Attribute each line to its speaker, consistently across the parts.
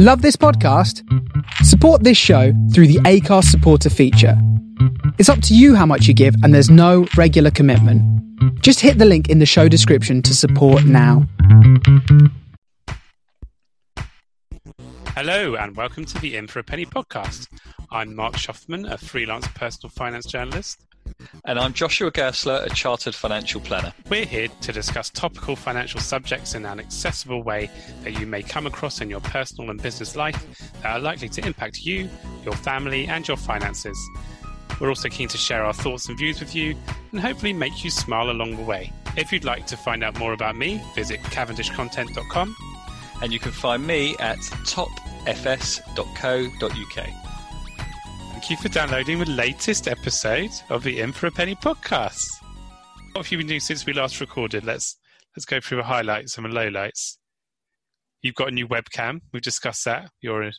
Speaker 1: Love this podcast? Support this show through the Acast supporter feature. It's up to you how much you give, and there's no regular commitment. Just hit the link in the show description to support now.
Speaker 2: Hello, and welcome to the In for a Penny podcast. I'm Mark Shoffman, a freelance personal finance journalist.
Speaker 3: And I'm Joshua Gerstler, a chartered financial planner.
Speaker 2: We're here to discuss topical financial subjects in an accessible way that you may come across in your personal and business life that are likely to impact you, your family, and your finances. We're also keen to share our thoughts and views with you and hopefully make you smile along the way. If you'd like to find out more about me, visit cavendishcontent.com.
Speaker 3: And you can find me at topfs.co.uk.
Speaker 2: Thank you for downloading the latest episode of the In for a Penny podcast. What have you been doing since we last recorded? Let's let's go through the highlights and the lowlights. You've got a new webcam. We've discussed that. You're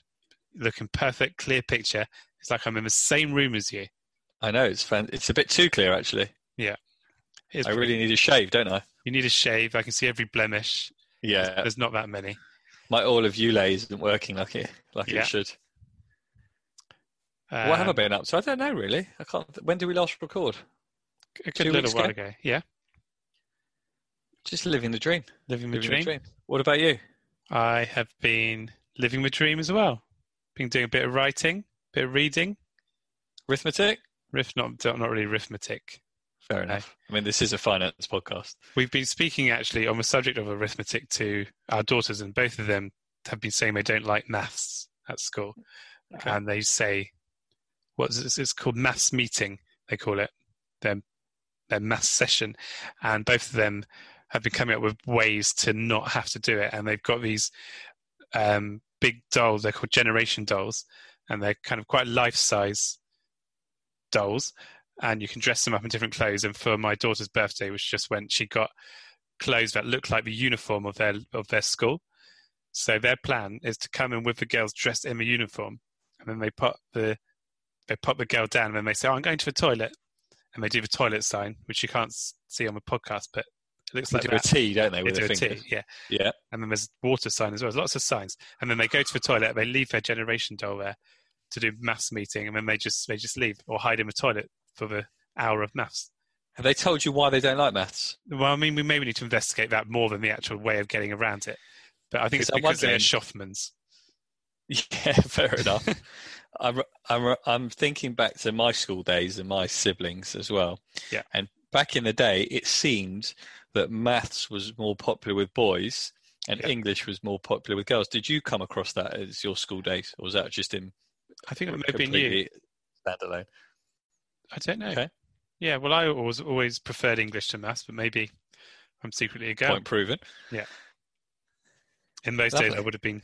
Speaker 2: looking perfect, clear picture. It's like I'm in the same room as you.
Speaker 3: I know it's fan- it's a bit too clear actually.
Speaker 2: Yeah,
Speaker 3: I pretty- really need a shave, don't I?
Speaker 2: You need a shave. I can see every blemish.
Speaker 3: Yeah,
Speaker 2: there's not that many.
Speaker 3: My all of you lay isn't working like it like yeah. it should. Um, what have I um, been up to? I don't know really. I can't. When did we last record?
Speaker 2: A good Two little while ago. ago. Yeah.
Speaker 3: Just living the dream.
Speaker 2: Living, the, living dream. the dream.
Speaker 3: What about you?
Speaker 2: I have been living the dream as well. Been doing a bit of writing, a bit of reading.
Speaker 3: Arithmetic?
Speaker 2: Riff, not not really arithmetic.
Speaker 3: Fair enough. I mean, this is a finance podcast.
Speaker 2: We've been speaking actually on the subject of arithmetic to our daughters, and both of them have been saying they don't like maths at school, okay. and they say what's it, it's called mass meeting. They call it their their maths session, and both of them have been coming up with ways to not have to do it. And they've got these um, big dolls. They're called generation dolls, and they're kind of quite life size dolls. And you can dress them up in different clothes. And for my daughter's birthday, which just went, she got clothes that looked like the uniform of their of their school. So their plan is to come in with the girls dressed in the uniform, and then they put the they pop the girl down and then they say, oh, I'm going to the toilet. And they do the toilet sign, which you can't see on the podcast, but it looks like
Speaker 3: they do
Speaker 2: that.
Speaker 3: a T, don't they? With
Speaker 2: they
Speaker 3: do
Speaker 2: a T, yeah.
Speaker 3: Yeah.
Speaker 2: And then there's water sign as well. There's lots of signs. And then they go to the toilet, they leave their generation doll there to do maths meeting, and then they just they just leave or hide in the toilet for the hour of maths.
Speaker 3: Have they told you why they don't like maths?
Speaker 2: Well, I mean, we maybe need to investigate that more than the actual way of getting around it. But I think it's because they're Shoffmans.
Speaker 3: Yeah, fair enough. I'm, I'm, I'm thinking back to my school days and my siblings as well.
Speaker 2: Yeah.
Speaker 3: And back in the day, it seemed that maths was more popular with boys and yeah. English was more popular with girls. Did you come across that as your school days, or was that just in?
Speaker 2: I think it may have been you.
Speaker 3: Standalone.
Speaker 2: I don't know. Okay. Yeah, well, I always always preferred English to maths, but maybe I'm secretly a girl.
Speaker 3: Point proven.
Speaker 2: Yeah. In those Lovely. days, I would have been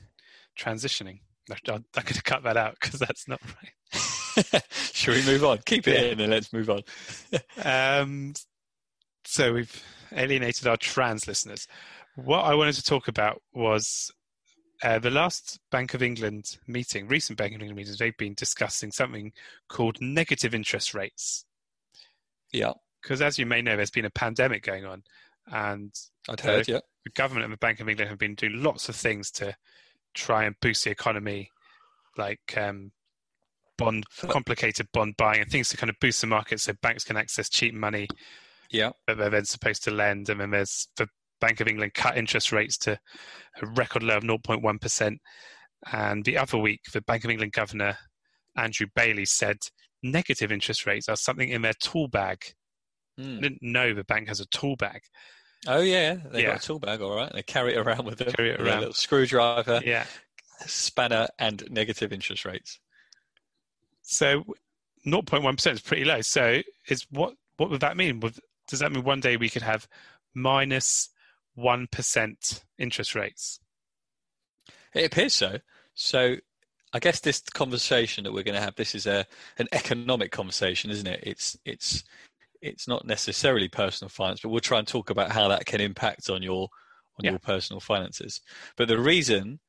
Speaker 2: transitioning. I'm going to cut that out because that's not right.
Speaker 3: Should we move on? Keep it yeah. in and let's move on.
Speaker 2: um, so we've alienated our trans listeners. What I wanted to talk about was uh, the last Bank of England meeting, recent Bank of England meetings, they've been discussing something called negative interest rates.
Speaker 3: Yeah.
Speaker 2: Because as you may know, there's been a pandemic going on. And
Speaker 3: I'd heard, yeah.
Speaker 2: The government and the Bank of England have been doing lots of things to try and boost the economy, like um, bond, complicated bond buying and things to kind of boost the market so banks can access cheap money.
Speaker 3: Yeah,
Speaker 2: that they're then supposed to lend, and then there's the Bank of England cut interest rates to a record low of 0.1 percent. And the other week, the Bank of England governor Andrew Bailey said negative interest rates are something in their tool bag. Mm. I didn't know the bank has a tool bag.
Speaker 3: Oh yeah, they yeah. got a tool bag, all right. They carry it around with them.
Speaker 2: Carry it around.
Speaker 3: A little screwdriver,
Speaker 2: yeah,
Speaker 3: spanner, and negative interest rates.
Speaker 2: So, 0.1 percent is pretty low. So, is what what would that mean? Does that mean one day we could have minus one percent interest rates?
Speaker 3: It appears so. So, I guess this conversation that we're going to have this is a an economic conversation, isn't it? It's it's it's not necessarily personal finance, but we'll try and talk about how that can impact on your on yeah. your personal finances. But the reason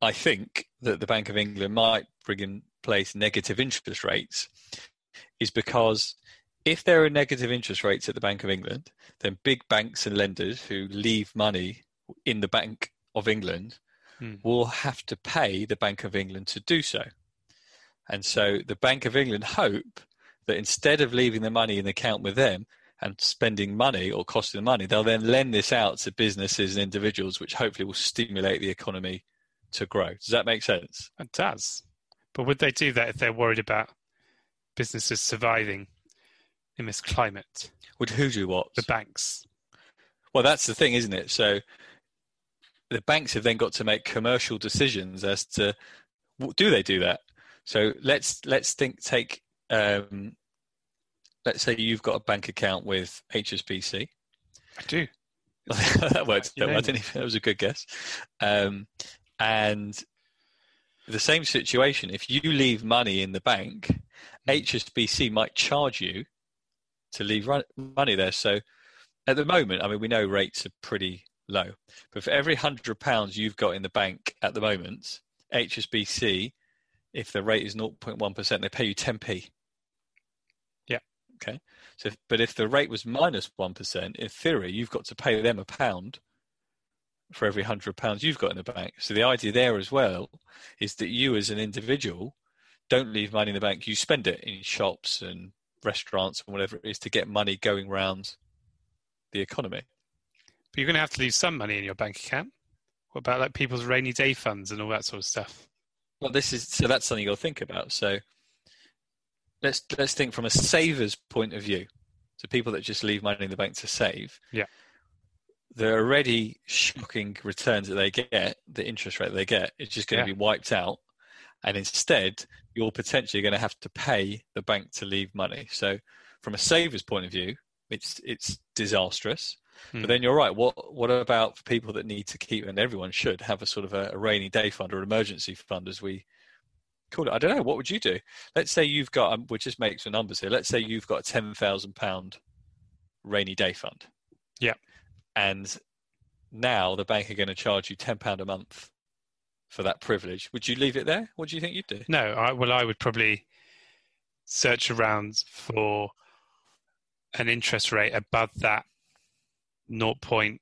Speaker 3: I think that the Bank of England might bring in place negative interest rates is because if there are negative interest rates at the Bank of England, then big banks and lenders who leave money in the Bank of England
Speaker 2: Hmm.
Speaker 3: will have to pay the Bank of England to do so. And so the Bank of England hope that instead of leaving the money in the account with them and spending money or costing them money, they'll then lend this out to businesses and individuals, which hopefully will stimulate the economy to grow. Does that make sense?
Speaker 2: It does. But would they do that if they're worried about businesses surviving in this climate?
Speaker 3: Would who do what?
Speaker 2: The banks.
Speaker 3: Well, that's the thing, isn't it? So the banks have then got to make commercial decisions as to do they do that. So let's let's think take um, let's say you've got a bank account with HSBC.
Speaker 2: I do.
Speaker 3: that worked.
Speaker 2: You know
Speaker 3: I didn't even, that was a good guess. Um, and the same situation, if you leave money in the bank, HSBC might charge you to leave run, money there. So at the moment, I mean, we know rates are pretty low, but for every hundred pounds you've got in the bank at the moment, HSBC, if the rate is 0.1%, they pay you 10p. Okay. So, if, but if the rate was minus 1, in theory, you've got to pay them a pound for every hundred pounds you've got in the bank. So the idea there as well is that you as an individual don't leave money in the bank. You spend it in shops and restaurants and whatever it is to get money going round the economy.
Speaker 2: But you're going to have to leave some money in your bank account. What about like people's rainy day funds and all that sort of stuff?
Speaker 3: Well, this is so that's something you'll think about. So let's let's think from a saver's point of view. So people that just leave money in the bank to save.
Speaker 2: Yeah.
Speaker 3: The already shocking returns that they get, the interest rate they get, is just going
Speaker 2: Yeah.
Speaker 3: to be wiped out. And instead, you're potentially going to have to pay the bank to leave money. So, from a saver's point of view, it's it's disastrous.
Speaker 2: Hmm.
Speaker 3: But then you're right. What what about for people that need to keep, and everyone should have a sort of a, a rainy day fund or an emergency fund, as we call it. I don't know. What would you do? Let's say you've got. Um, we'll just make some numbers here. Let's say you've got a ten thousand pound rainy day fund.
Speaker 2: Yeah.
Speaker 3: And now the bank are going to charge you ten pound a month for that privilege. Would you leave it there? What do you think you'd do?
Speaker 2: No, I, well, I would probably search around for an interest rate above that 0. Point,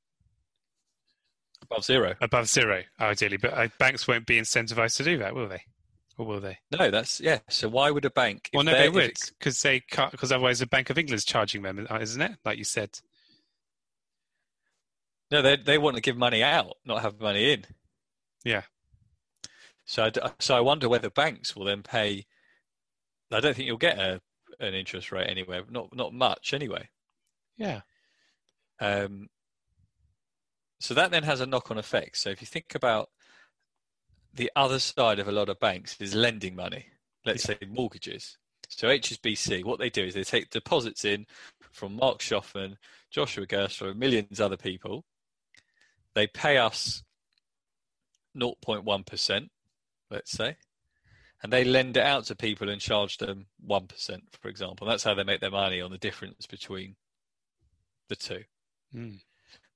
Speaker 3: Above zero.
Speaker 2: above zero, ideally. But uh, banks won't be incentivized to do that, will they? Or will they?
Speaker 3: No, that's yeah. So why would a bank?
Speaker 2: Well, no, they would because they can't. Because otherwise, the Bank of England's charging them, uh, isn't it? Like you said.
Speaker 3: No, they they want to give money out, not have money in.
Speaker 2: Yeah.
Speaker 3: So I, so I wonder whether banks will then pay. I don't think you'll get a an interest rate anywhere, not not much anyway.
Speaker 2: Yeah.
Speaker 3: Um, so that then has a knock on effect. So if you think about the other side of a lot of banks is lending money, let's say mortgages. So HSBC, what they do is they take deposits in from Mark Shoffman, Joshua Gerstler, millions of other people. They pay us 0.1%, let's say, and they lend it out to people and charge them 1%, for example. That's how they make their money on the difference between the two.
Speaker 2: Mm.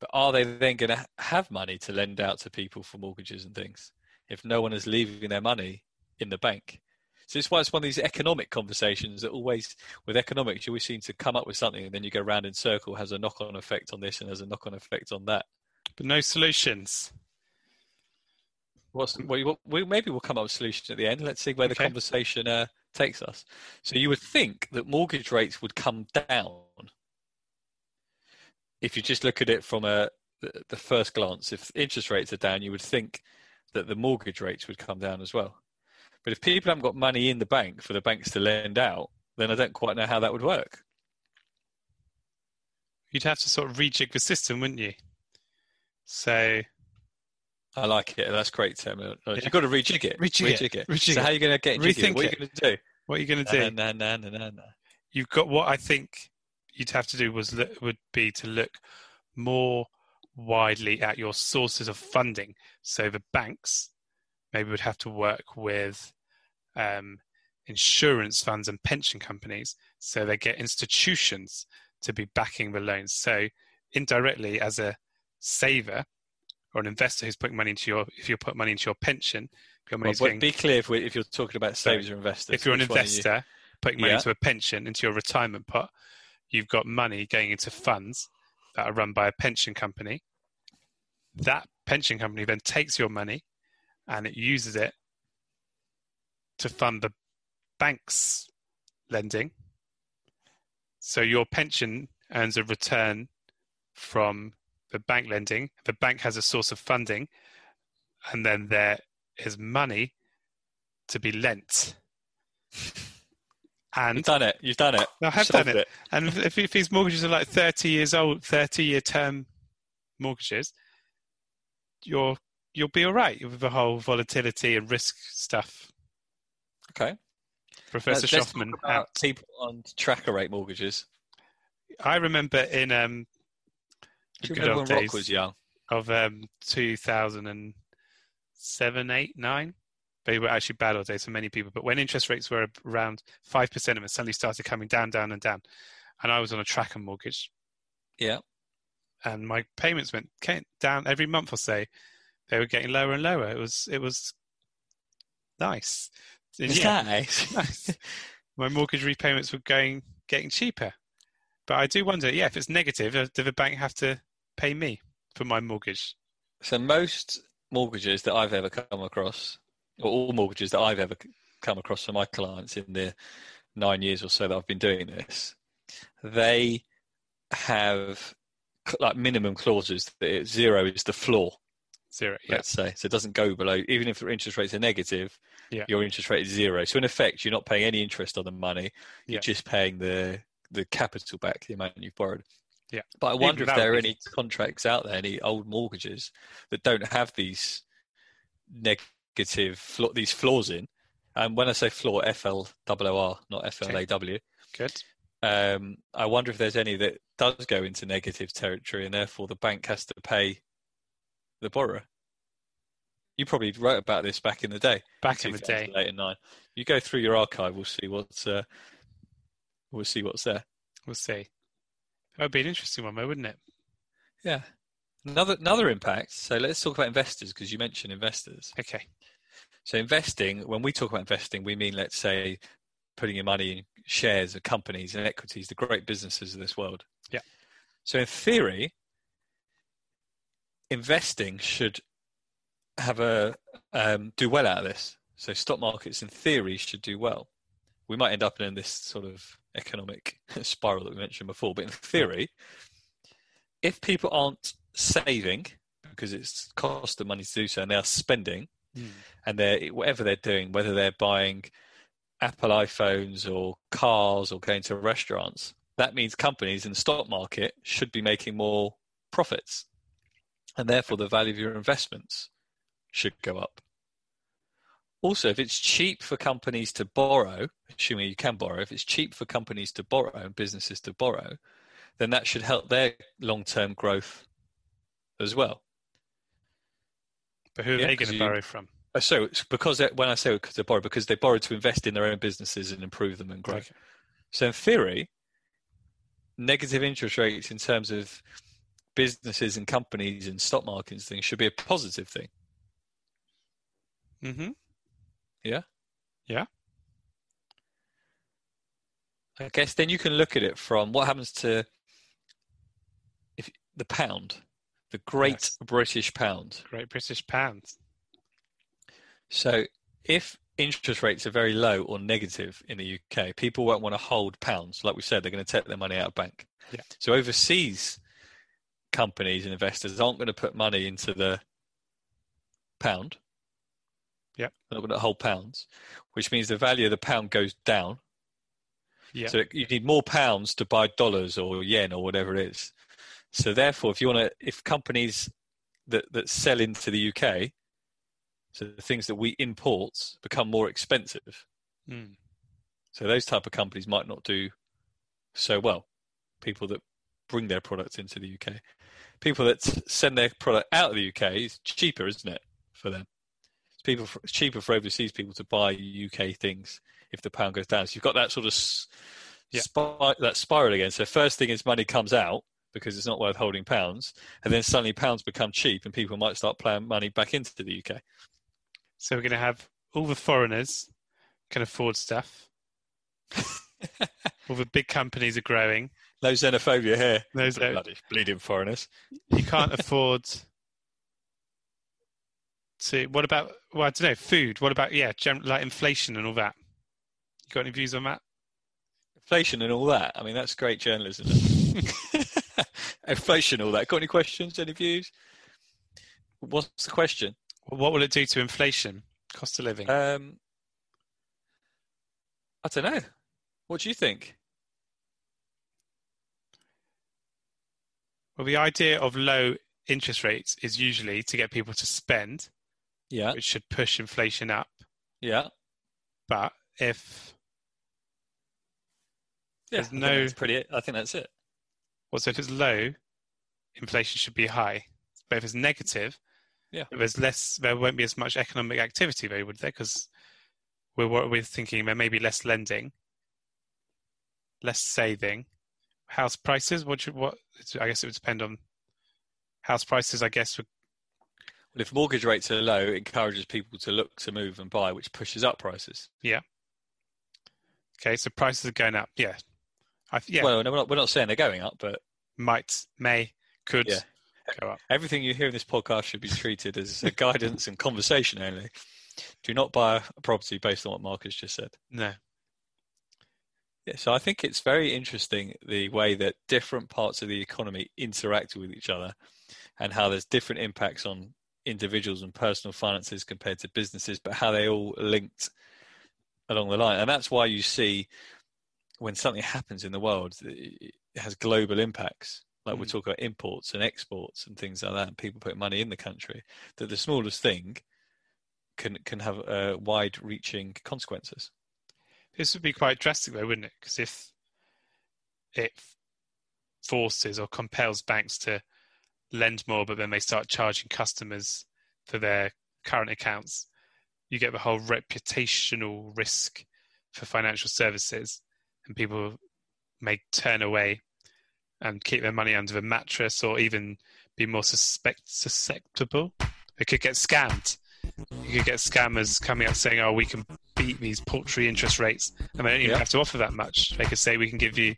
Speaker 3: But are they then going to have money to lend out to people for mortgages and things if no one is leaving their money in the bank? So it's why it's one of these economic conversations that always, with economics, you always seem to come up with something and then you go round in circle, has a knock on effect on this and has a knock on effect on that.
Speaker 2: But no solutions.
Speaker 3: What's, well, we, maybe we'll come up with a solution at the end. Let's see where the conversation uh, takes us. So you would think that mortgage rates would come down if you just look at it from a the, the first glance. If interest rates are down, you would think that the mortgage rates would come down as well. But if people haven't got money in the bank for the banks to lend out, then I don't quite know how that would work.
Speaker 2: You'd have to sort of rejig the system, wouldn't you? So
Speaker 3: I like it. That's great terminology.
Speaker 2: Yeah.
Speaker 3: You've got to rejig it.
Speaker 2: Rejig it. Rejig
Speaker 3: so
Speaker 2: it.
Speaker 3: how are you going to get jig it? What are you going to do?
Speaker 2: what are you going to do?
Speaker 3: Na, na, na, na, na.
Speaker 2: You've got what I think you'd have to do was look, would be to look more widely at your sources of funding. So the banks maybe would have to work with um, insurance funds and pension companies, so they get institutions to be backing the loans. So indirectly, as a saver or an investor who's putting money into your, if you put money into your pension, your
Speaker 3: Well,
Speaker 2: getting
Speaker 3: be clear if, we, if you're talking about savers or investors.
Speaker 2: if you're an
Speaker 3: are you?
Speaker 2: investor putting money
Speaker 3: Yeah.
Speaker 2: into a pension, into your retirement pot, you've got money going into funds that are run by a pension company. That pension company then takes your money and it uses it to fund the bank's lending. So your pension earns a return from the bank lending. The bank has a source of funding, and then there is money to be lent. And
Speaker 3: You've done it. You've done it.
Speaker 2: I have done it. And if, if these mortgages are like 30 years old, 30 year term mortgages, you're you'll be all right with the whole volatility and risk stuff.
Speaker 3: Okay.
Speaker 2: Professor
Speaker 3: Let's- let's talk about people on tracker rate mortgages.
Speaker 2: I remember in um,
Speaker 3: Do
Speaker 2: the
Speaker 3: you
Speaker 2: good
Speaker 3: remember
Speaker 2: old
Speaker 3: when
Speaker 2: days
Speaker 3: Rock was young?
Speaker 2: of um, 2007, 8, 9. They were actually bad all day for many people. But when interest rates were around 5% of it suddenly started coming down, down, and down. And I was on a tracker mortgage.
Speaker 3: Yeah.
Speaker 2: and my payments went down every month or so. They were getting lower and lower. It was it was nice. Yeah,
Speaker 3: nice?
Speaker 2: nice. My mortgage repayments were going getting cheaper. But I do wonder, yeah, if it's negative, uh, do the bank have to pay me for my mortgage?
Speaker 3: So most mortgages that I've ever come across, or all mortgages that I've ever come across for my clients in the nine years or so that I've been doing this, they have like minimum clauses that zero is the floor.
Speaker 2: Zero. Yeah.
Speaker 3: Let's say so it doesn't go below. Even if your interest rates are negative,
Speaker 2: Yeah.
Speaker 3: your interest rate is zero. So in effect, you're not paying any interest on the money.
Speaker 2: Yeah.
Speaker 3: You're just paying the the capital back, the amount you've borrowed.
Speaker 2: Yeah.
Speaker 3: But I
Speaker 2: Even
Speaker 3: wonder if there are any contracts out there, any old mortgages that don't have these negative flaw, these flaws in. And when I say flaw, F L O O R, not F L A W.
Speaker 2: Good.
Speaker 3: Um, I wonder if there's any that does go into negative territory, and therefore the bank has to pay the borrower. You probably wrote about this back in the day.
Speaker 2: Back in the day.
Speaker 3: 2008 and nine. You go through your archive, we'll see what's uh, we'll see what's there.
Speaker 2: We'll see. That would be an interesting one, though, wouldn't it?
Speaker 3: Yeah. Another another impact. So let's talk about investors because you mentioned investors.
Speaker 2: Okay.
Speaker 3: So investing, when we talk about investing, we mean let's say putting your money in shares of companies and equities, the great businesses of this world.
Speaker 2: Yeah.
Speaker 3: So in theory, investing should have a um, do well out of this. So stock markets, in theory, should do well. We might end up in this sort of economic spiral that we mentioned before, but in theory, if people aren't saving because it's cost them money to do so, and they are spending, Hmm. and they're whatever they're doing, whether they're buying Apple iPhones or cars or going to restaurants, that means companies in the stock market should be making more profits, and therefore the value of your investments should go up. Also, if it's cheap for companies to borrow, assuming you can borrow, if it's cheap for companies to borrow and businesses to borrow, then that should help their long-term growth as well.
Speaker 2: But who are
Speaker 3: Yeah,
Speaker 2: they going to borrow from?
Speaker 3: Uh, So it's because when I say because they borrow, because they borrow to invest in their own businesses and improve them and grow.
Speaker 2: Okay.
Speaker 3: So in theory, negative interest rates in terms of businesses and companies and stock markets things should be a positive thing.
Speaker 2: Mm-hmm. Yeah. Yeah.
Speaker 3: I guess then you can look at it from what happens to if the pound, the great
Speaker 2: Yes.
Speaker 3: British pound.
Speaker 2: Great British pound.
Speaker 3: So if interest rates are very low or negative in the UK, people won't want to hold pounds. Like we said, they're going to take their money out of bank.
Speaker 2: Yeah.
Speaker 3: So overseas companies and investors aren't going to put money into the pound.
Speaker 2: Yeah.
Speaker 3: They're not going to hold pounds, which means the value of the pound goes down.
Speaker 2: Yeah.
Speaker 3: So you need more pounds to buy dollars or yen or whatever it is. So therefore, if you want to, if companies that, that sell into the UK, so the things that we import become more expensive.
Speaker 2: Mm.
Speaker 3: So those type of companies might not do so well. People that bring their products into the UK, people that send their product out of the UK is cheaper, isn't it, for them? It's people for, it's cheaper for overseas people to buy UK things if the pound goes down. So you've got that sort of
Speaker 2: Yeah.
Speaker 3: that spiral again. So first thing is money comes out because it's not worth holding pounds, and then suddenly pounds become cheap, and people might start playing money back into the UK.
Speaker 2: So we're going to have all the foreigners can afford stuff. all the big companies are growing.
Speaker 3: No xenophobia here.
Speaker 2: Those that
Speaker 3: Bloody bleeding foreigners.
Speaker 2: you can't afford to what about? Well, I don't know. Food. What about yeah, like inflation and all that? You got any views on that?
Speaker 3: Inflation and all that. I mean, that's great journalism. Inflation, all that. Got any questions? Any views? What's the question?
Speaker 2: What will it do to inflation, cost of living?
Speaker 3: Um, I don't know. What do you think?
Speaker 2: Well, the idea of low interest rates is usually to get people to spend,
Speaker 3: Yeah,
Speaker 2: which should push inflation up.
Speaker 3: yeah,
Speaker 2: But if
Speaker 3: yeah.
Speaker 2: There's
Speaker 3: I
Speaker 2: no-
Speaker 3: that's pretty. I think that's it.
Speaker 2: Well, so if it's low, inflation should be high. But if it's negative,
Speaker 3: Yeah.
Speaker 2: there's less. There won't be as much economic activity, though, would there? Because we're we're thinking there may be less lending, less saving, house prices. What should what? I guess it would depend on house prices. I guess would
Speaker 3: Well, if mortgage rates are low, it encourages people to look to move and buy, which pushes up prices. Yeah.
Speaker 2: Okay. So prices are going up. Yeah, I yeah
Speaker 3: Well, no, we're not, we're not saying they're going up, but
Speaker 2: might may could
Speaker 3: Yeah.
Speaker 2: go up.
Speaker 3: everything you hear in this podcast should be treated as a guidance and conversation only. Do not buy a property based on what Mark has just said.
Speaker 2: No.
Speaker 3: Yeah, so I think it's very interesting the way that different parts of the economy interact with each other and how there's different impacts on individuals and personal finances compared to businesses, but how they all linked along the line. And that's why you see when something happens in the world, it has global impacts. Like
Speaker 2: Mm.
Speaker 3: about imports and exports and things like that, and people putting money in the country, that the smallest thing can can have uh, wide-reaching consequences.
Speaker 2: This would be quite drastic, though, wouldn't it? Because if it forces or compels banks to lend more, but then they start charging customers for their current accounts, you get the whole reputational risk for financial services, and people may turn away and keep their money under the mattress, or even be more suspect susceptible. They could get scammed. You could get scammers coming up saying, "Oh, we can beat these paltry interest rates," and they don't even
Speaker 3: Yeah.
Speaker 2: have to offer that much. They could say, "We can give you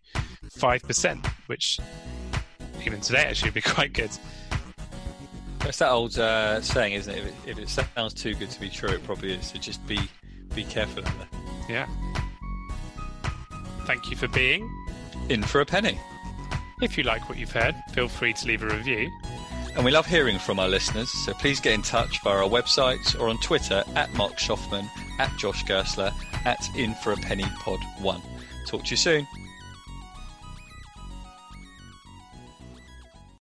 Speaker 2: five percent," which even today actually would be quite good.
Speaker 3: It's that old uh, saying, isn't it? If, it? if it sounds too good to be true, it probably is. So just be be careful out there.
Speaker 2: Yeah. Thank you for being.
Speaker 3: In for a penny.
Speaker 2: If you like what you've heard, feel free to leave a review.
Speaker 3: And we love hearing from our listeners, so please get in touch via our website or on Twitter at Mark Shoffman, at Josh Gerstler, at In for a Penny Pod 1. Talk to you soon.